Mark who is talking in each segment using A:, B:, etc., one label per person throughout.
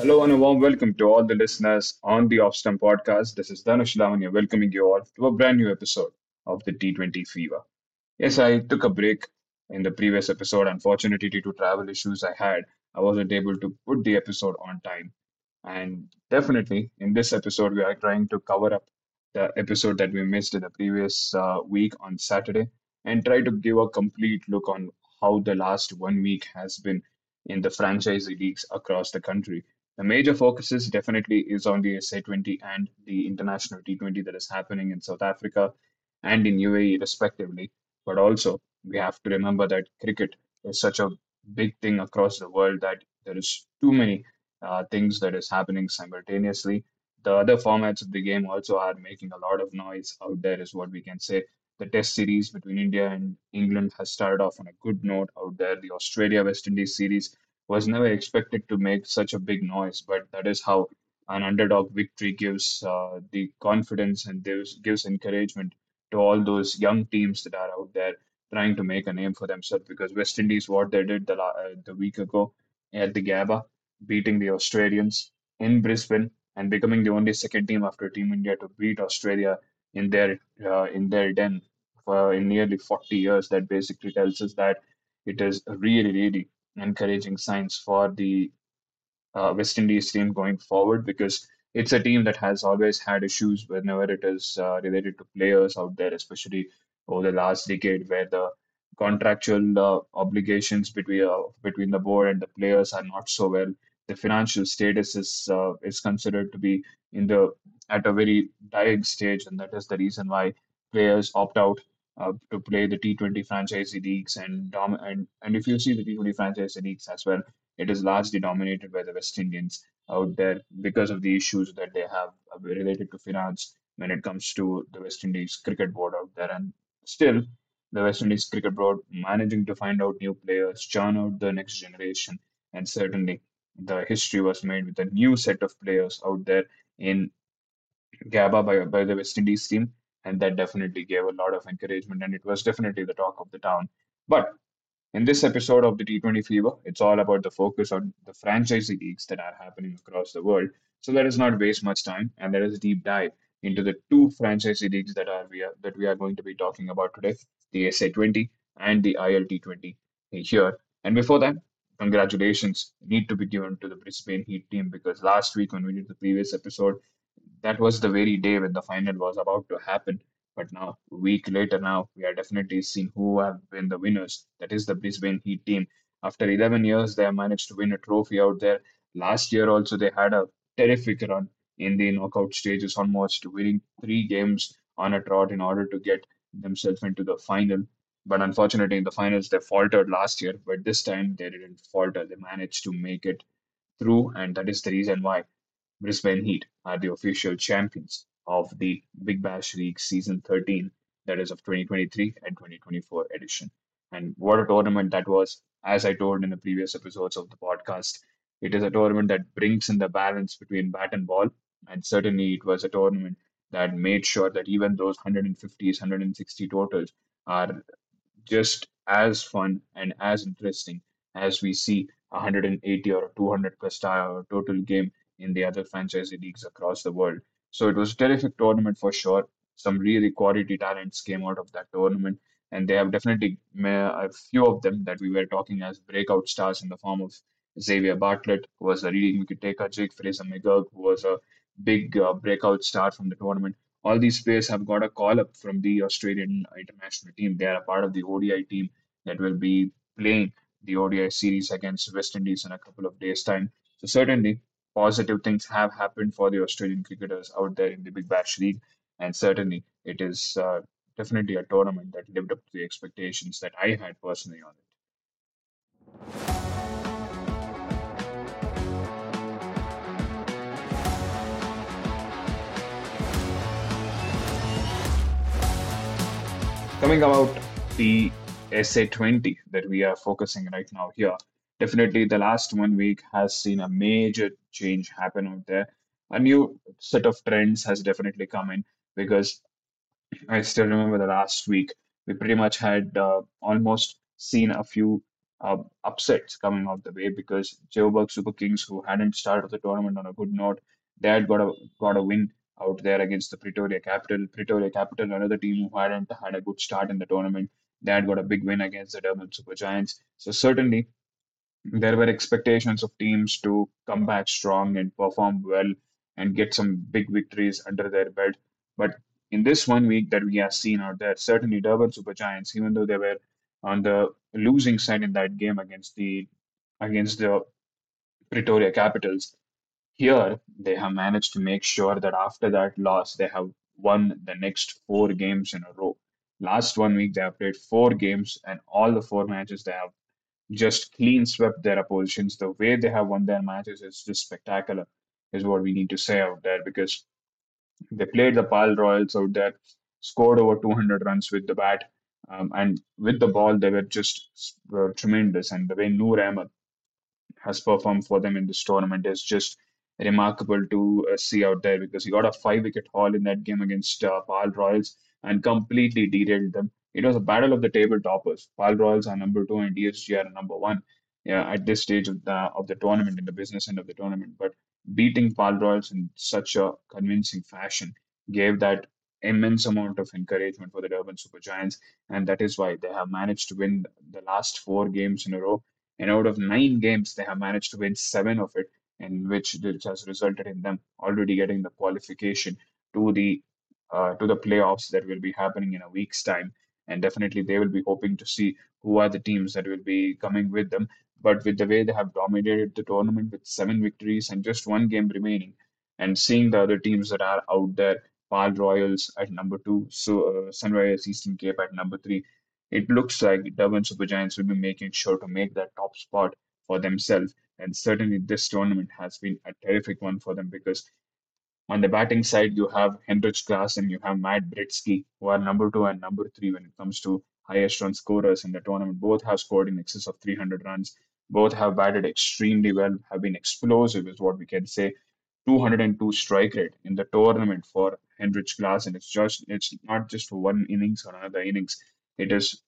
A: Hello and a warm welcome to all the listeners on the Offstump podcast. This is Dhanush Lavanya welcoming you all to a brand new episode of the T20 Fever. Yes, I took a break in the previous episode. Unfortunately, due to travel issues I had, I wasn't able to put the episode on time. And definitely, in this episode, we are trying to cover up the episode that we missed in the previous uh, week on Saturday and try to give a complete look on how the last one week has been in the franchisee leagues across the country. The major focuses definitely is on the SA20 and the international T20 that is happening in South Africa and in UAE, respectively. But also, we have to remember that cricket is such a big thing across the world that there is too many uh, things that is happening simultaneously. The other formats of the game also are making a lot of noise out there, is what we can say. The Test series between India and England has started off on a good note out there. The Australia West Indies series was never expected to make such a big noise, but that is how an underdog victory gives uh, the confidence and gives, gives encouragement to all those young teams that are out there trying to make a name for themselves. Because West Indies, what they did the, uh, the week ago at the Gabba, beating the Australians in Brisbane and becoming the only second team after Team India to beat Australia in their uh, in their den for in nearly 40 years. That basically tells us that it is really, really encouraging signs for the uh, West Indies team going forward because it's a team that has always had issues whenever it is uh, related to players out there, especially over the last decade, where the contractual uh, obligations between uh, between the board and the players are not so well. The financial status is uh, is considered to be in the at a very dying stage, and that is the reason why players opt out uh, to play the T20 franchise leagues and dom and and if you see the T20 franchise leagues as well it is largely dominated by the West Indians out there because of the issues that they have uh, related to finance when it comes to the West Indies cricket board out there. And still, the West Indies cricket board managing to find out new players, churn out the next generation, and certainly the history was made with a new set of players out there in Gabba by, by the West Indies team. And that definitely gave a lot of encouragement, and it was definitely the talk of the town. But in this episode of the T20 Fever, it's all about the focus on the franchisee leagues that are happening across the world. So let us not waste much time and let us deep dive into the two franchisee leagues that are we are, that we are going to be talking about today, the SA20 and the ILT20 here. And before that, congratulations need to be given to the Brisbane Heat team because last week when we did the previous episode, that was the very day when the final was about to happen. But now, a week later, now we are definitely seeing who have been the winners. That is the Brisbane Heat team. After 11 years, they have managed to win a trophy out there. Last year, also, they had a terrific run in the knockout stages, almost winning three games on a trot in order to get themselves into the final. But unfortunately, in the finals, they faltered last year. But this time, they didn't falter. They managed to make it through, and that is the reason why Brisbane Heat are the official champions of the Big Bash League Season 13, that is of 2023 and 2024 edition. And what a tournament that was. As I told in the previous episodes of the podcast, it is a tournament that brings in the balance between bat and ball. And certainly it was a tournament that made sure that even those 150s, 160 totals are just as fun and as interesting as we see a 180 or a 200 plus total game in the other franchise leagues across the world. So it was a terrific tournament for sure. Some really quality talents came out of that tournament, and they have definitely a few of them that we were talking as breakout stars in the form of Xavier Bartlett, who was a leading wicket taker, Jake Fraser McGurk, who was a big uh, breakout star from the tournament. All these players have got a call up from the Australian international team. They are a part of the ODI team that will be playing the ODI series against West Indies in a couple of days' time. So certainly positive things have happened for the Australian cricketers out there in the Big Bash League, and certainly it is uh, definitely a tournament that lived up to the expectations that I had personally on it. Coming about the SA20 that we are focusing right now here, definitely the last one week has seen a major change happen out there. A new set of trends has definitely come in because I still remember the last week we pretty much had uh, almost seen a few uh, upsets coming out the way because Joburg Super Kings, who hadn't started the tournament on a good note, they had got a got a win out there against the Pretoria Capital. Pretoria Capital, another team who hadn't had a good start in the tournament, they had got a big win against the Durban Super Giants. So certainly there were expectations of teams to come back strong and perform well and get some big victories under their belt. But in this one week that we have seen out there, certainly Durban Super Giants, even though they were on the losing side in that game against the against the Pretoria Capitals, here they have managed to make sure that after that loss, they have won the next four games in a row. Last one week, they have played four games, and all the four matches they have just clean swept their oppositions. The way they have won their matches is just spectacular, is what we need to say out there because they played the Paarl Royals out there, scored over 200 runs with the bat, um, and with the ball, they were just were tremendous. And the way Noor Ahmed has performed for them in this tournament is just remarkable to uh, see out there because he got a five wicket haul in that game against uh, Paarl Royals and completely derailed them. It was a battle of the table toppers. Paarl Royals are number two and DSG are number one yeah, at this stage of the of the tournament in the business end of the tournament. But beating Paarl Royals in such a convincing fashion gave that immense amount of encouragement for the Durban Super Giants, and that is why they have managed to win the last four games in a row. And out of nine games, they have managed to win seven of it, in which which has resulted in them already getting the qualification to the uh, to the playoffs that will be happening in a week's time. And definitely, they will be hoping to see who are the teams that will be coming with them. But with the way they have dominated the tournament with seven victories and just one game remaining, and seeing the other teams that are out there, Paarl Royals at number two, so uh, Sunrise Eastern Cape at number three, it looks like Durban Super Giants will be making sure to make that top spot for themselves. And certainly, this tournament has been a terrific one for them because on the batting side, you have Heinrich Klaas and you have Matt Breetzke, who are number two and number three when it comes to highest run scorers in the tournament. Both have scored in excess of 300 runs. Both have batted extremely well, have been explosive, is what we can say. 202 strike rate in the tournament for Heinrich Klaas, and it's just it's not just for one innings or another innings. It is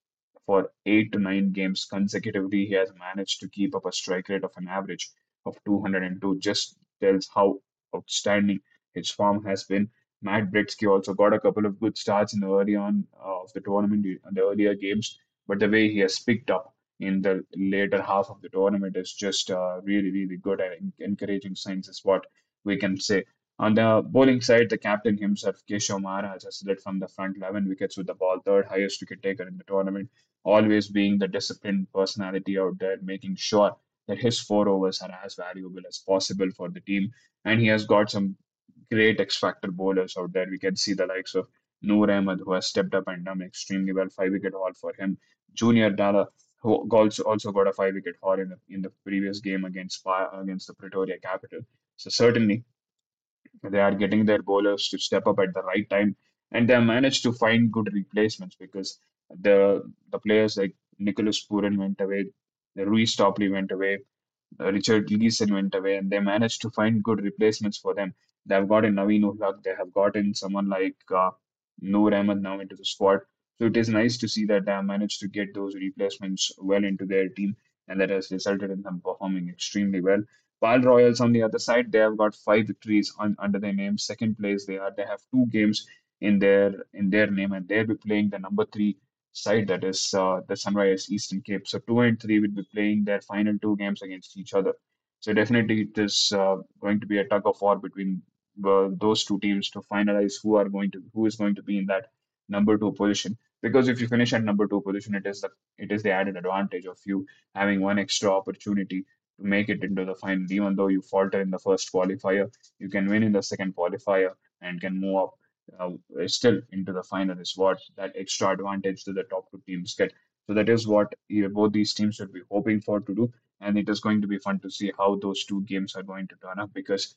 A: for eight to nine games consecutively. He has managed to keep up a strike rate of an average of 202. Just tells how outstanding his form has been. Matt Breetzke also got a couple of good starts in the early on uh, of the tournament, in the earlier games, but the way he has picked up in the later half of the tournament is just uh, really, really good and encouraging signs, is what we can say. On the bowling side, the captain himself, Keshav Maharaj, has led from the front 11 wickets with the ball, third highest wicket taker in the tournament, always being the disciplined personality out there, making sure that his four overs are as valuable as possible for the team. And he has got some great X Factor bowlers out there. We can see the likes of Noor Ahmed, who has stepped up and done extremely well, five wicket haul for him. Junior Dala, who also also got a five wicket haul in the, in the previous game against against the Pretoria Capital. So certainly they are getting their bowlers to step up at the right time, and they managed to find good replacements because the the players like Nicholas Pooran went away, Reece Topley went away, Richard Gleeson went away, and they managed to find good replacements for them. They have gotten Naveen-ul-Haq, they have gotten someone like uh, Noor Ahmed now into the squad. So it is nice to see that they have managed to get those replacements well into their team, and that has resulted in them performing extremely well. Paarl Royals on the other side, they have got five victories on, under their name. Second place, they are they have two games in their in their name, and they'll be playing the number three side that is uh, the Sunrise Eastern Cape. So two and three will be playing their final two games against each other. So definitely it is uh, going to be a tug of war between uh, those two teams to finalize who are going to who is going to be in that number two position. Because if you finish at number two position, it is the it is the added advantage of you having one extra opportunity to make it into the final. Even though you falter in the first qualifier, you can win in the second qualifier and can move up uh, still into the final. Is what that extra advantage to the top two teams get. So that is what both these teams should be hoping for to do, and it is going to be fun to see how those two games are going to turn up because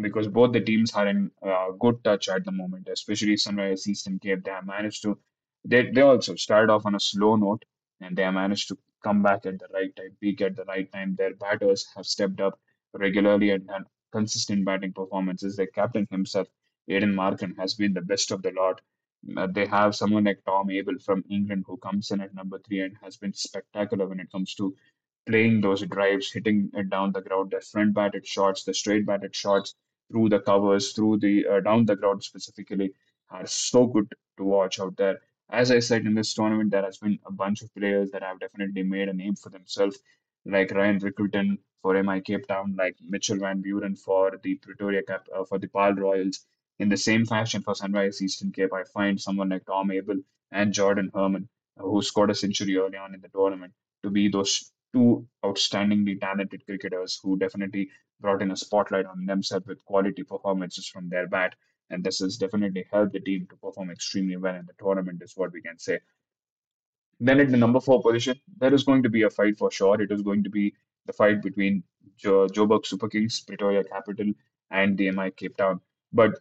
A: because both the teams are in uh, good touch at the moment, especially Sunrise Eastern Cape. They have managed to, they, they also started off on a slow note and they have managed to come back at the right time, peak at the right time. Their batters have stepped up regularly and done consistent batting performances. Their captain himself, Aiden Markram, has been the best of the lot. Uh, they have someone like Tom Abell from England who comes in at number three and has been spectacular when it comes to playing those drives, hitting it down the ground, the front batted shots, the straight batted shots through the covers, through the uh, down the ground specifically, are so good to watch out there. As I said in this tournament, there has been a bunch of players that have definitely made a name for themselves, like Ryan Rickelton for MI Cape Town, like Mitchell Van Buuren for the Pretoria Cap uh, for the Paarl Royals. In the same fashion for Sunrise Eastern Cape, I find someone like Tom Abell and Jordan Hermann, uh, who scored a century early on in the tournament, to be those two outstandingly talented cricketers who definitely brought in a spotlight on themselves with quality performances from their bat. And this has definitely helped the team to perform extremely well in the tournament, is what we can say. Then at the number four position, there is going to be a fight for sure. It is going to be the fight between jo- Joburg Super Kings, Pretoria Capital, and the MI Cape Town. But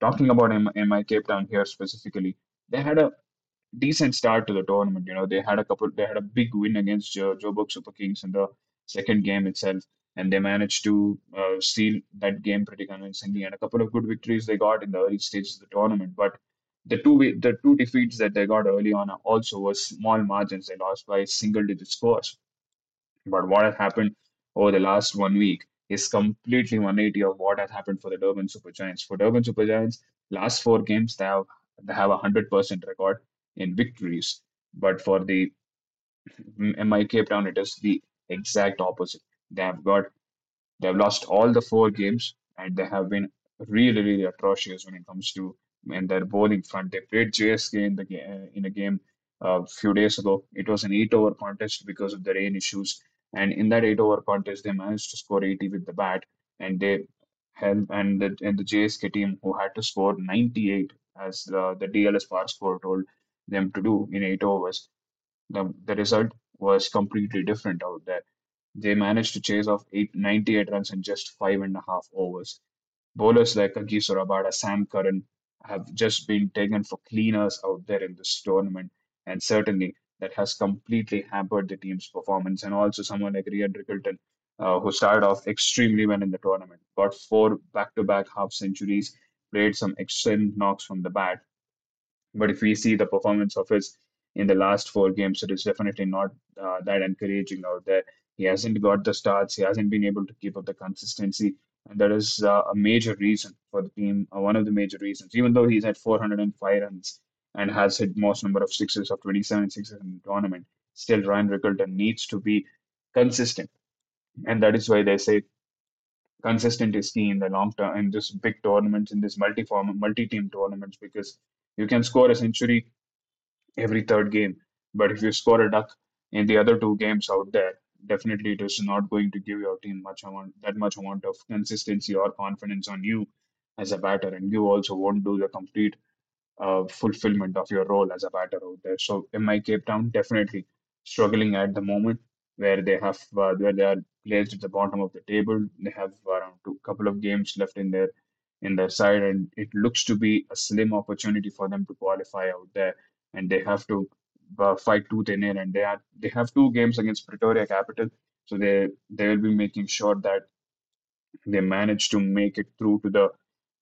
A: talking about M- MI Cape Town here specifically, they had a decent start to the tournament. You know, they had a couple, they had a big win against Jo- Joburg Super Kings in the second game itself, and they managed to uh, seal that game pretty convincingly. And a couple of good victories they got in the early stages of the tournament. But the two the two defeats that they got early on also were small margins. They lost by single digit scores. But what has happened over the last one week is completely 180 of what has happened for the Durban Super Giants. For Durban Super Giants, last four games they have they have a hundred percent record in victories. But for the MI Cape Town, it is the exact opposite. They have got They've lost all the four games, and they have been really, really atrocious when it comes to in their bowling front. They played JSK in the game in a game a few days ago. It was an eight-over contest because of the rain issues, and in that eight-over contest, they managed to score 80 with the bat, and they held and the and the JSK team who had to score 98 as uh, the, the DLS Par Score told them to do in eight overs. The, the result was completely different out there. They managed to chase off eight, 98 runs in just five and a half overs. Bowlers like Kagiso Rabada, Sam Curran have just been taken for cleaners out there in this tournament, and certainly that has completely hampered the team's performance. And also someone like Ryan Rickelton, uh, who started off extremely well in the tournament, got four back-to-back half centuries, played some excellent knocks from the bat, but if we see the performance of his in the last four games, it is definitely not uh, that encouraging out there. He hasn't got the starts. He hasn't been able to keep up the consistency, and that is uh, a major reason for the team. Uh, one of the major reasons, even though he's at 405 runs and has hit most number of sixes of 27 sixes in the tournament, still Ryan Rickelton needs to be consistent, and that is why they say consistent is key in the long term in this big tournaments in this multi-form multi-team tournaments because you can score a century every third game. But if you score a duck in the other two games out there, definitely it is not going to give your team much amount that much amount of consistency or confidence on you as a batter, and you also won't do the complete uh, fulfillment of your role as a batter out there. So in MI Cape Town, definitely struggling at the moment where they have uh, where they are placed at the bottom of the table. They have around two couple of games left in their in their side, and it looks to be a slim opportunity for them to qualify out there. And they have to uh, fight tooth and nail, and they are they have two games against Pretoria Capital, so they they will be making sure that they manage to make it through to the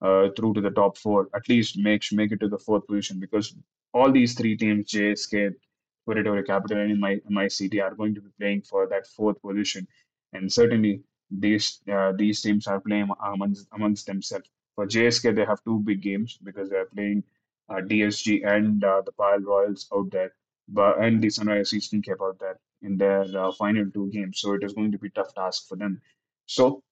A: uh, through to the top four, at least make make it to the fourth position because all these three teams, JSK, Pretoria Capital, and my my city are going to be playing for that fourth position, and certainly these uh, these teams are playing amongst amongst themselves. For JSK, they have two big games because they are playing uh, DSG and uh, the Paarl Royals out there, but and the Sunrise Eastern Cape out there in their uh, final two games. So it is going to be a tough task for them. So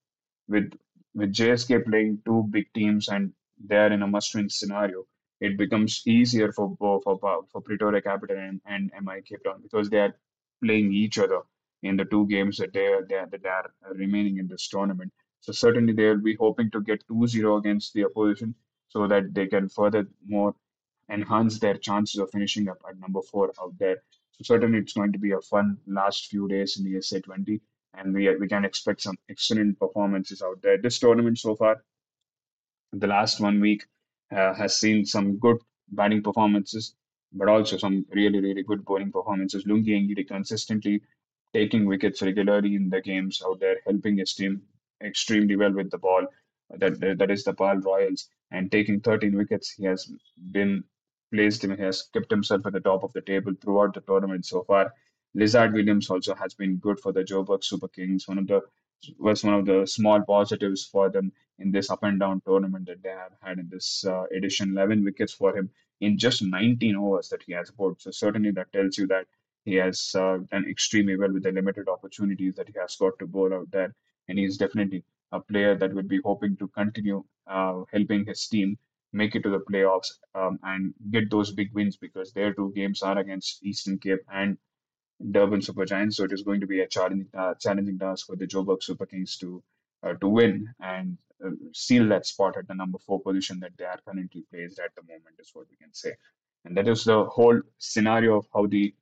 A: with with JSK playing two big teams and they're in a must-win scenario, it becomes easier for for, for Pretoria Capital and, and MI Cape Town because they are playing each other in the two games that they are, they are, that are remaining in this tournament. So certainly they will be hoping to get two zero against the opposition so that they can further more enhance their chances of finishing up at number four out there. So certainly it's going to be a fun last few days in the SA 20, and we we can expect some excellent performances out there. This tournament so far, the last one week, uh, has seen some good batting performances, but also some really really good bowling performances. Lungi Ngidi consistently taking wickets regularly in the games out there, helping his team extremely well with the ball. That that is the Paarl Royals, and taking 13 wickets, he has been placed he has kept himself at the top of the table throughout the tournament so far. Lizaad Williams also has been good for the Joburg Super Kings. One of the was one of the small positives for them in this up and down tournament that they have had in this uh, edition. 11 wickets for him in just 19 overs that he has bowled. So certainly that tells you that he has uh, done extremely well with the limited opportunities that he has got to bowl out there, and he's definitely a player that would be hoping to continue uh, helping his team make it to the playoffs um, and get those big wins because their two games are against Eastern Cape and Durban Super Giants. So it is going to be a challenging, uh, challenging task for the Joburg Super Kings to uh, to win and uh, seal that spot at the number four position that they are currently placed at the moment, is what we can say. And that is the whole scenario of how the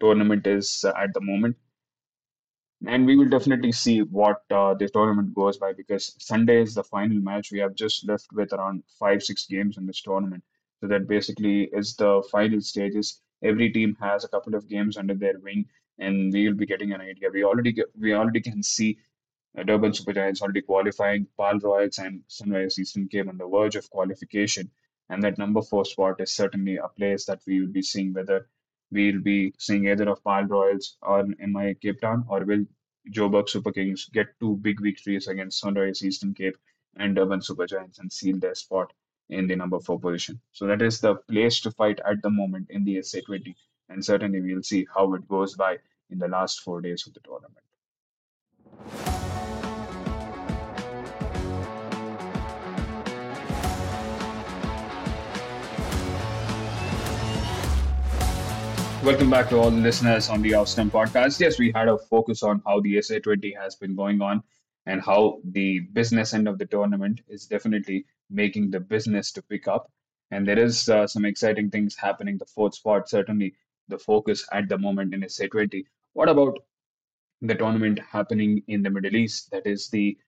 A: tournament is uh, at the moment. And we will definitely see what uh, this tournament goes by because Sunday is the final match. We have just left with around five, six games in this tournament. So that basically is the final stages. Every team has a couple of games under their wing, and we will be getting an idea. We already get, we already can see uh, Durban Super Giants already qualifying, Paarl Royals and Sunrise Eastern Cape on the verge of qualification. And that number four spot is certainly a place that we will be seeing whether we'll be seeing either of Paarl Royals or MI Cape Town, or will Joburg Super Kings get two big victories against Sunrise Eastern Cape and Durban Super Giants and seal their spot in the number four position. So that is the place to fight at the moment in the SA20, and certainly we'll see how it goes by in the last four days of the tournament. Welcome back to all the listeners on the Offstump podcast. Yes, we had a focus on how the SA20 has been going on and how the business end of the tournament is definitely making the business to pick up. And there is uh, some exciting things happening. The fourth spot, certainly the focus at the moment in SA20. What about the tournament happening in the Middle East? That is the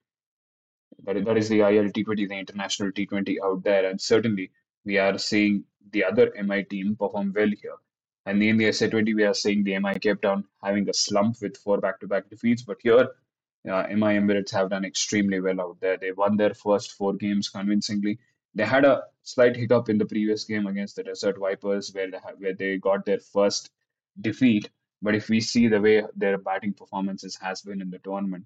A: that is, that is the IL T20, the international T20 out there. And certainly we are seeing the other MI team perform well here. And in the SA20, we are seeing the MI Cape Town having a slump with four back-to-back defeats. But here, uh, MI Emirates have done extremely well out there. They won their first four games convincingly. They had a slight hiccup in the previous game against the Desert Vipers, where they, where they got their first defeat. But if we see the way their batting performances has been in the tournament,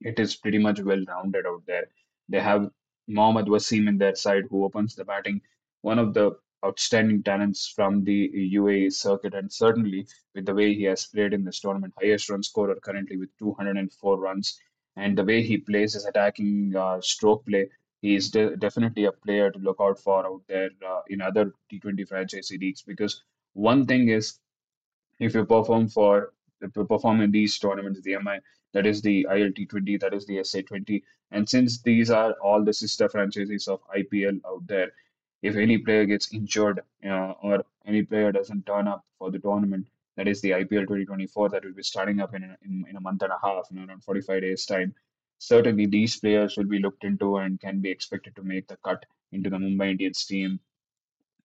A: it is pretty much well rounded out there. They have Mohammad Wasim in their side who opens the batting, one of the outstanding talents from the UAE circuit, and certainly with the way he has played in this tournament, highest run scorer currently with 204 runs, and the way he plays his attacking uh, stroke play. He is de- definitely a player to look out for out there uh, in other T20 franchise leagues because one thing is if you perform for you perform in these tournaments, the MI, that is the ILT20, that is the SA20, and since these are all the sister franchises of IPL out there, if any player gets injured uh, or any player doesn't turn up for the tournament, that is the IPL 2024 that will be starting up in a, in, in a month and a half, in around 45 days time. Certainly, these players will be looked into and can be expected to make the cut into the Mumbai Indians team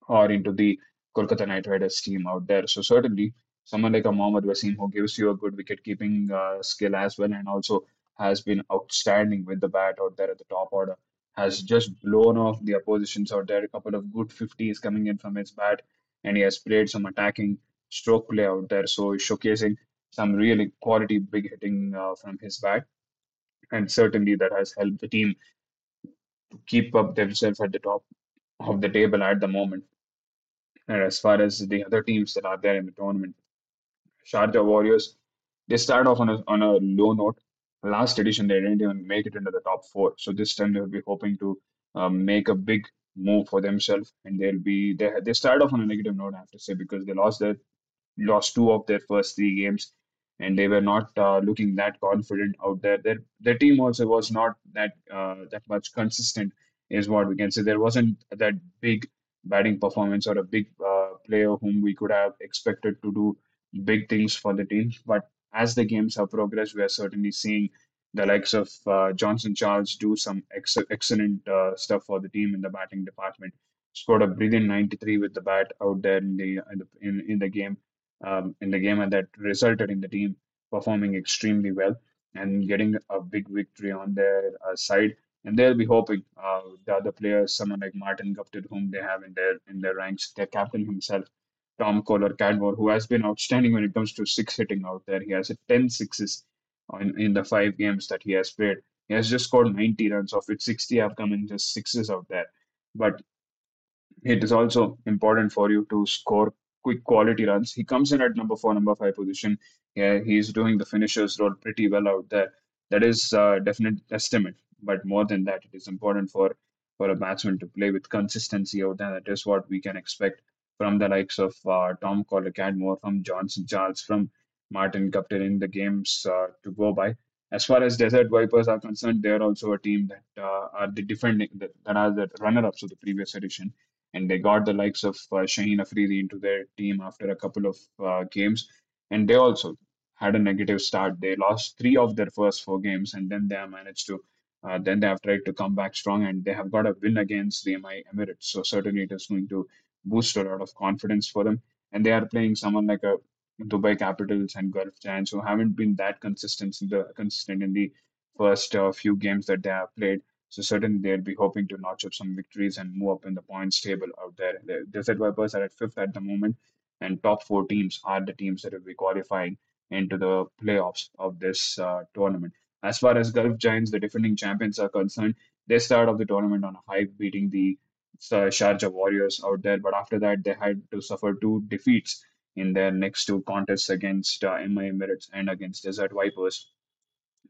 A: or into the Kolkata Knight Riders team out there. So certainly someone like a Mohammad Wasim who gives you a good wicket keeping uh, skill as well and also has been outstanding with the bat out there at the top order has just blown off the oppositions out there. A couple of good 50s coming in from his bat, and he has played some attacking stroke play out there. So he's showcasing some really quality big hitting uh, from his bat, and certainly that has helped the team to keep up themselves at the top of the table at the moment. And as far as the other teams that are there in the tournament, Sharjah Warriors, they start off on a on a low note. Last edition, they didn't even make it into the top four. So this time they'll be hoping to um, make a big move for themselves, and they'll be they they start off on a negative note, I have to say, because they lost their lost two of their first three games, and they were not uh, looking that confident out there. Their their team also was not that uh, that much consistent, is what we can say. There wasn't that big batting performance or a big uh, player whom we could have expected to do big things for the team. But as the games have progressed, we are certainly seeing the likes of uh, Johnson Charles do some ex- excellent uh, stuff for the team in the batting department. Scored a brilliant 93 with the bat out there in the in the, in, in the game, um, in the game, and that resulted in the team performing extremely well and getting a big victory on their uh, side. and they'll be hoping uh, the other players, someone like Martin Guptill, whom they have in their in their ranks, their captain himself, Tom Kohler Cadmore, who has been outstanding when it comes to six hitting out there. He has a 10 sixes on, in the five games that he has played. He has just scored 90 runs, of which 60 have come in just sixes out there. But it is also important for you to score quick quality runs. He comes in at number four, number five position. Yeah, he's doing the finishers role pretty well out there. That is a definite estimate. But more than that, it is important for for a batsman to play with consistency out there. That is what we can expect from the likes of uh, Tom Kohler Cadmore, from Johnson Charles, from Martin Guptill in the games uh, to go by. As far as Desert Vipers are concerned, they are also a team that uh, are the defending that, that are the runner-ups of the previous edition and they got the likes of uh, Shaheen Afridi into their team after a couple of uh, games, and they also had a negative start. They lost three of their first four games, and then they have managed to. Uh, then they have tried to come back strong, and they have got a win against the MI Emirates. So certainly, it is going to boost a lot of confidence for them. And they are playing someone like a Dubai Capitals and Gulf Giants who haven't been that consistent in the consistent in the first uh, few games that they have played. So certainly they'll be hoping to notch up some victories and move up in the points table out there. The Desert Vipers are at fifth at the moment, and top four teams are the teams that will be qualifying into the playoffs of this uh, tournament. As far as Gulf Giants, the defending champions, are concerned, they start off the tournament on a high, beating the uh, Sharjah Warriors out there. But after that, they had to suffer two defeats in their next two contests against uh, MI Emirates and against Desert Vipers.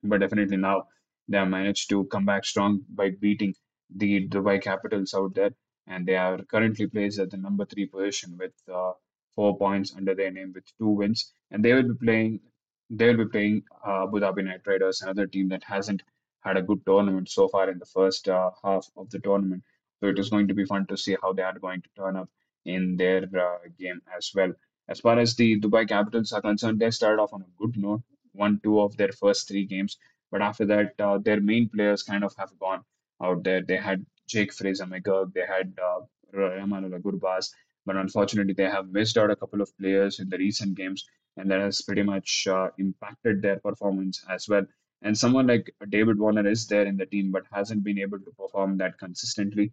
A: But definitely now they have managed to come back strong by beating the Dubai Capitals out there, and they are currently placed at the number three position with uh, four points under their name with two wins, and they will be playing. They will be playing uh, Abu Dhabi Knight Riders, another team that hasn't had a good tournament so far in the first uh, half of the tournament. So it is going to be fun to see how they are going to turn up in their uh, game as well. As far as the Dubai Capitals are concerned, they started off on a good note, won two of their first three games, but after that, uh, their main players kind of have gone out there. They had Jake Fraser McGurk, they had uh, Rahmanullah Gurbaz, but unfortunately, they have missed out a couple of players in the recent games, and that has pretty much uh, impacted their performance as well. And someone like David Warner is there in the team, but hasn't been able to perform that consistently.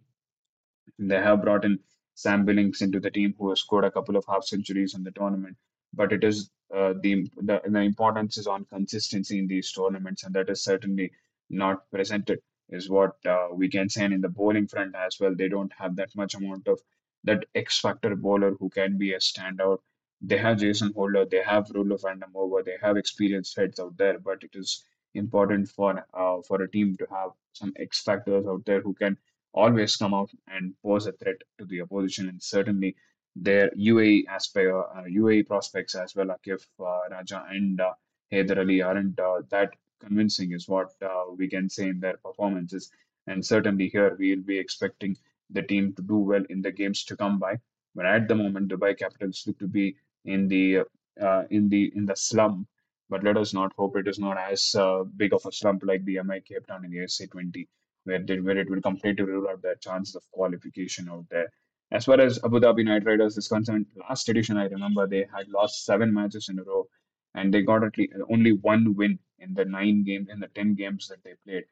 A: They have brought in Sam Billings into the team, who has scored a couple of half centuries in the tournament but it is uh, the, the the importance is on consistency in these tournaments, and that is certainly not presented. Is what uh, we can say. And in the bowling front as well, they don't have that much amount of that X factor bowler who can be a standout. They have Jason Holder, they have van der Merwe, they have experienced heads out there, but it is important for uh, for a team to have some X factors out there who can always come out and pose a threat to the opposition. And certainly, their UAE aspire, uh, UAE prospects as well, Akif uh, Raja and uh, Haider Ali aren't uh, that convincing, is what uh, we can say in their performances. And certainly here we'll be expecting the team to do well in the games to come by. But at the moment, Dubai Capitals look to be in the uh, in the in the slump. But let us not hope it is not as uh, big of a slump like the MI Cape Town in the SA20, where, they, where it will completely rule out their chances of qualification out there. As far as Abu Dhabi Knight Riders is concerned, last edition I remember they had lost seven matches in a row, and they got at least only one win in the nine games in the ten games that they played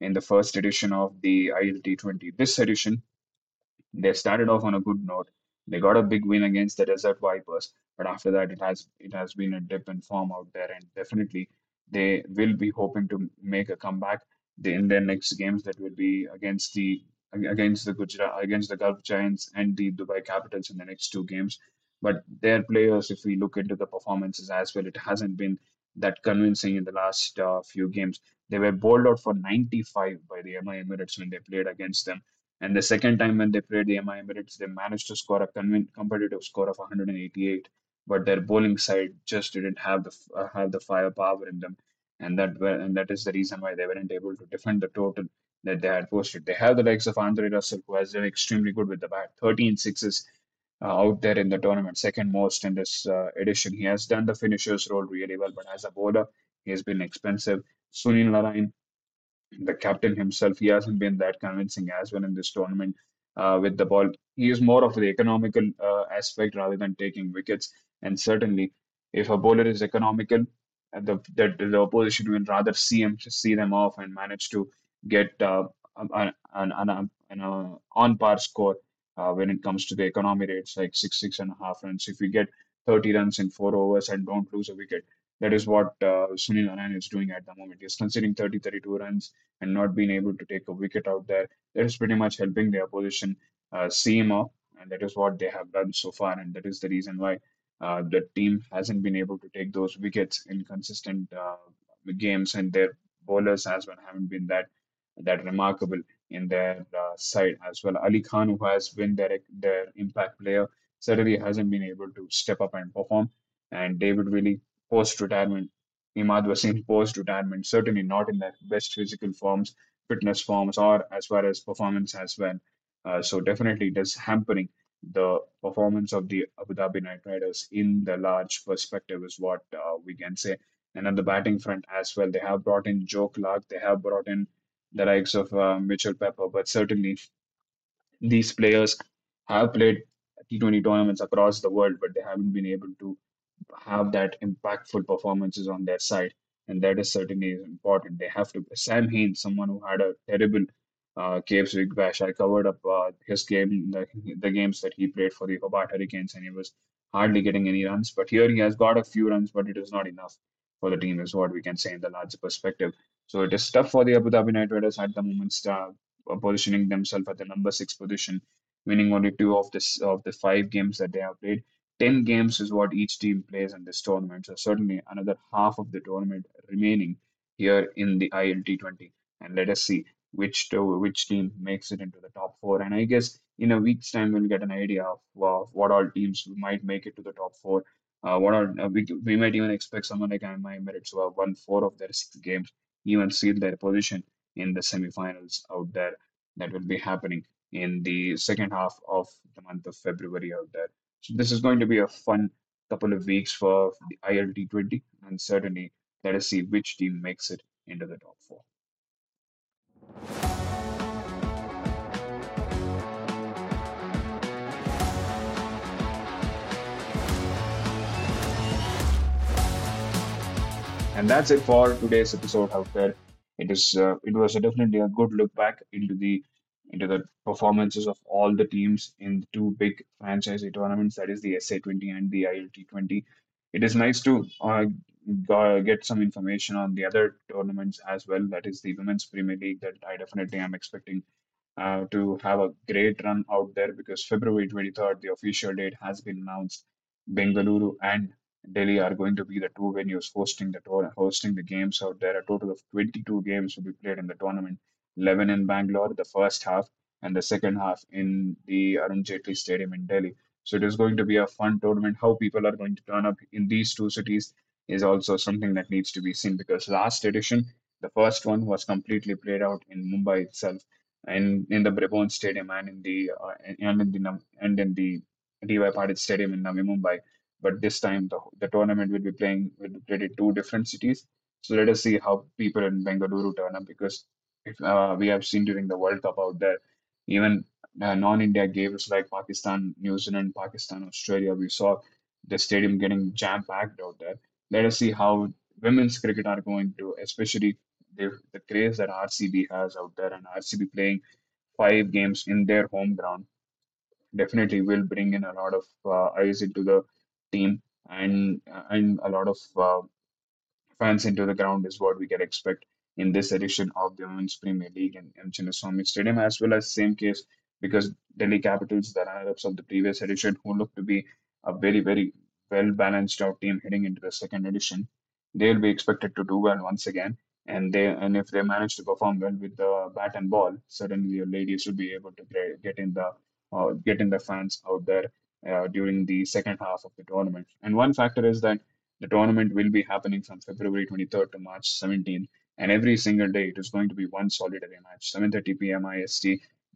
A: in the first edition of the ILT20. This edition, they started off on a good note. They got a big win against the Desert Vipers, but after that, it has it has been a dip in form out there, and definitely they will be hoping to make a comeback in their next games that will be against the against the Gujarat, against the Gulf Giants and the Dubai Capitals in the next two games. But their players, if we look into the performances as well, it hasn't been that convincing in the last uh, few games. They were bowled out for 95 by the MI Emirates when they played against them. And the second time when they played the MI Emirates, they managed to score a conv- competitive score of 188. But their bowling side just didn't have the uh, have the firepower in them, and that were, and that is the reason why they weren't able to defend the total that they had posted. They have the likes of Andre Russell, who has done extremely good with the bat, 13 sixes uh, out there in the tournament, second most in this uh, edition. He has done the finishers role really well, but as a bowler, he has been expensive. Sunil Narine, the captain himself, he hasn't been that convincing as well in this tournament uh, with the ball. He is more of the economical uh, aspect rather than taking wickets. And certainly, if a bowler is economical, the, the, the opposition will rather see him see them off and manage to get uh, an, an, an, an uh, on par score uh, when it comes to the economy rates, like six, six and a half runs. If we get 30 runs in four overs and don't lose a wicket, that is what uh, Sunil Narine is doing at the moment. He's conceding 30, 32 runs and not being able to take a wicket out there. That is pretty much helping the opposition uh, see him off, and that is what they have done so far. And that is the reason why uh, the team hasn't been able to take those wickets in consistent uh, games, and their bowlers as well haven't been that that remarkable in their uh, side as well. Ali Khan, who has been their their impact player, certainly hasn't been able to step up and perform. And David Willey, post retirement, Imad Wasim post retirement, certainly not in their best physical forms, fitness forms, or as far as performance as well. Uh, so definitely it is hampering the performance of the Abu Dhabi Knight Riders in the large perspective is what uh, we can say. And on the batting front as well, they have brought in Joe Clarke, they have brought in the likes of uh, Mitchell Pepper, but certainly these players have played T20 tournaments across the world, but they haven't been able to have that impactful performances on their side, and that is certainly important. They have to. Sam Hain, someone who had a terrible uh, Caves Big Bash, I covered up uh, his game, the, the games that he played for the Hobart Hurricanes, and he was hardly getting any runs. But here he has got a few runs, but it is not enough for the team, is what we can say in the larger perspective. So it is tough for the Abu Dhabi Knight Riders at the moment, uh, positioning themselves at the number six position, winning only two of this of the five games that they have played. 10 games is what each team plays in this tournament. So certainly another half of the tournament remaining here in the ILT20. And let us see which to, which team makes it into the top four. And I guess in a week's time we'll get an idea of, of what all teams might make it to the top four. Uh, what are uh, we, we might even expect someone like MI Emirates who have won four of their six games, even seal their position in the semifinals out there. That will be happening in the second half of the month of February out there. So this is going to be a fun couple of weeks for the ILT20, and certainly let us see which team makes it into the top four. And that's it for today's episode out there. It is uh, it was a definitely a good look back into the into the performances of all the teams in the two big franchise tournaments, that is the SA20 and the ILT20. It is nice to uh, get some information on the other tournaments as well. That is the Women's Premier League that I definitely am expecting uh, to have a great run out there because February 23rd, the official date has been announced. Bengaluru and Delhi are going to be the two venues hosting the tour, hosting the games out there. A total of 22 games will be played in the tournament. 11 in Bangalore, the first half, and the second half in the Arun Jaitley Stadium in Delhi. So it is going to be a fun tournament. How people are going to turn up in these two cities is also something that needs to be seen because last edition, the first one was completely played out in Mumbai itself, and in the Brabourne Stadium and in the uh, and in the and in the DY Patil Stadium in Navi Mumbai. But this time, the the tournament will be playing will be played in two different cities. So let us see how people in Bengaluru turn up because if uh, we have seen during the World Cup out there, even uh, non-India games like Pakistan, New Zealand, Pakistan, Australia, we saw the stadium getting jam-packed out there. Let us see how women's cricket are going to, especially the, the craze that RCB has out there, and RCB playing five games in their home ground definitely will bring in a lot of uh, eyes into the team and and a lot of uh, fans into the ground is what we can expect in this edition of the Women's Premier League in M. Chinnaswamy Stadium, as well as same case because Delhi Capitals, the runners of the previous edition, who look to be a very, very well balanced out team heading into the second edition, they'll be expected to do well once again. And they and if they manage to perform well with the bat and ball, certainly the ladies will be able to get get in the uh, get in the fans out there uh, during the second half of the tournament. And one factor is that the tournament will be happening from February 23rd to March 17th, and every single day it is going to be one solitary match, 7:30 p.m. IST,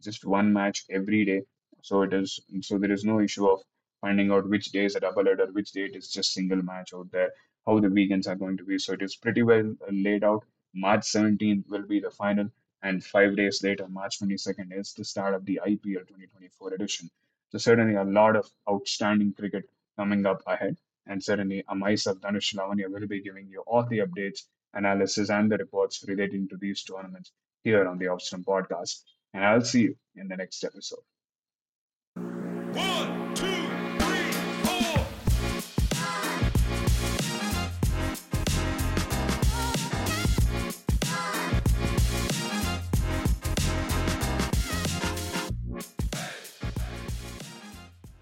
A: just one match every day. So it is so there is no issue of finding out which day is a double header, which date is just single match out there, how the weekends are going to be. So it is pretty well uh, laid out. March 17th will be the final, and five days later, March 22nd, is the start of the IPL 2024 edition. So certainly a lot of outstanding cricket coming up ahead. And certainly uh, myself, Dhanush Lavanya, will be giving you all the updates, analysis, and the reports relating to these tournaments here on the Offstump podcast. And I'll see you in the next episode.
B: One.